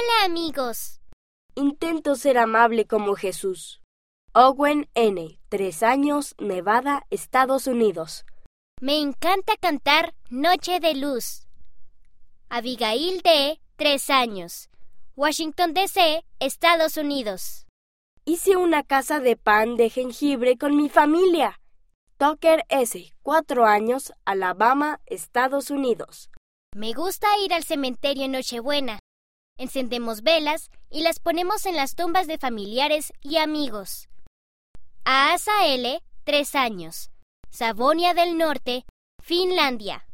Hola amigos. Intento ser amable como Jesús. Owen N., 3 años, Nevada, Estados Unidos. Me encanta cantar Noche de Luz. Abigail D., 3 años, Washington, D.C., Estados Unidos. Hice una casa de pan de jengibre con mi familia. Tucker S., 4 años, Alabama, Estados Unidos. Me gusta ir al cementerio en Nochebuena. Encendemos velas y las ponemos en las tumbas de familiares y amigos. Asa L., 3 años, Savonia del Norte, Finlandia.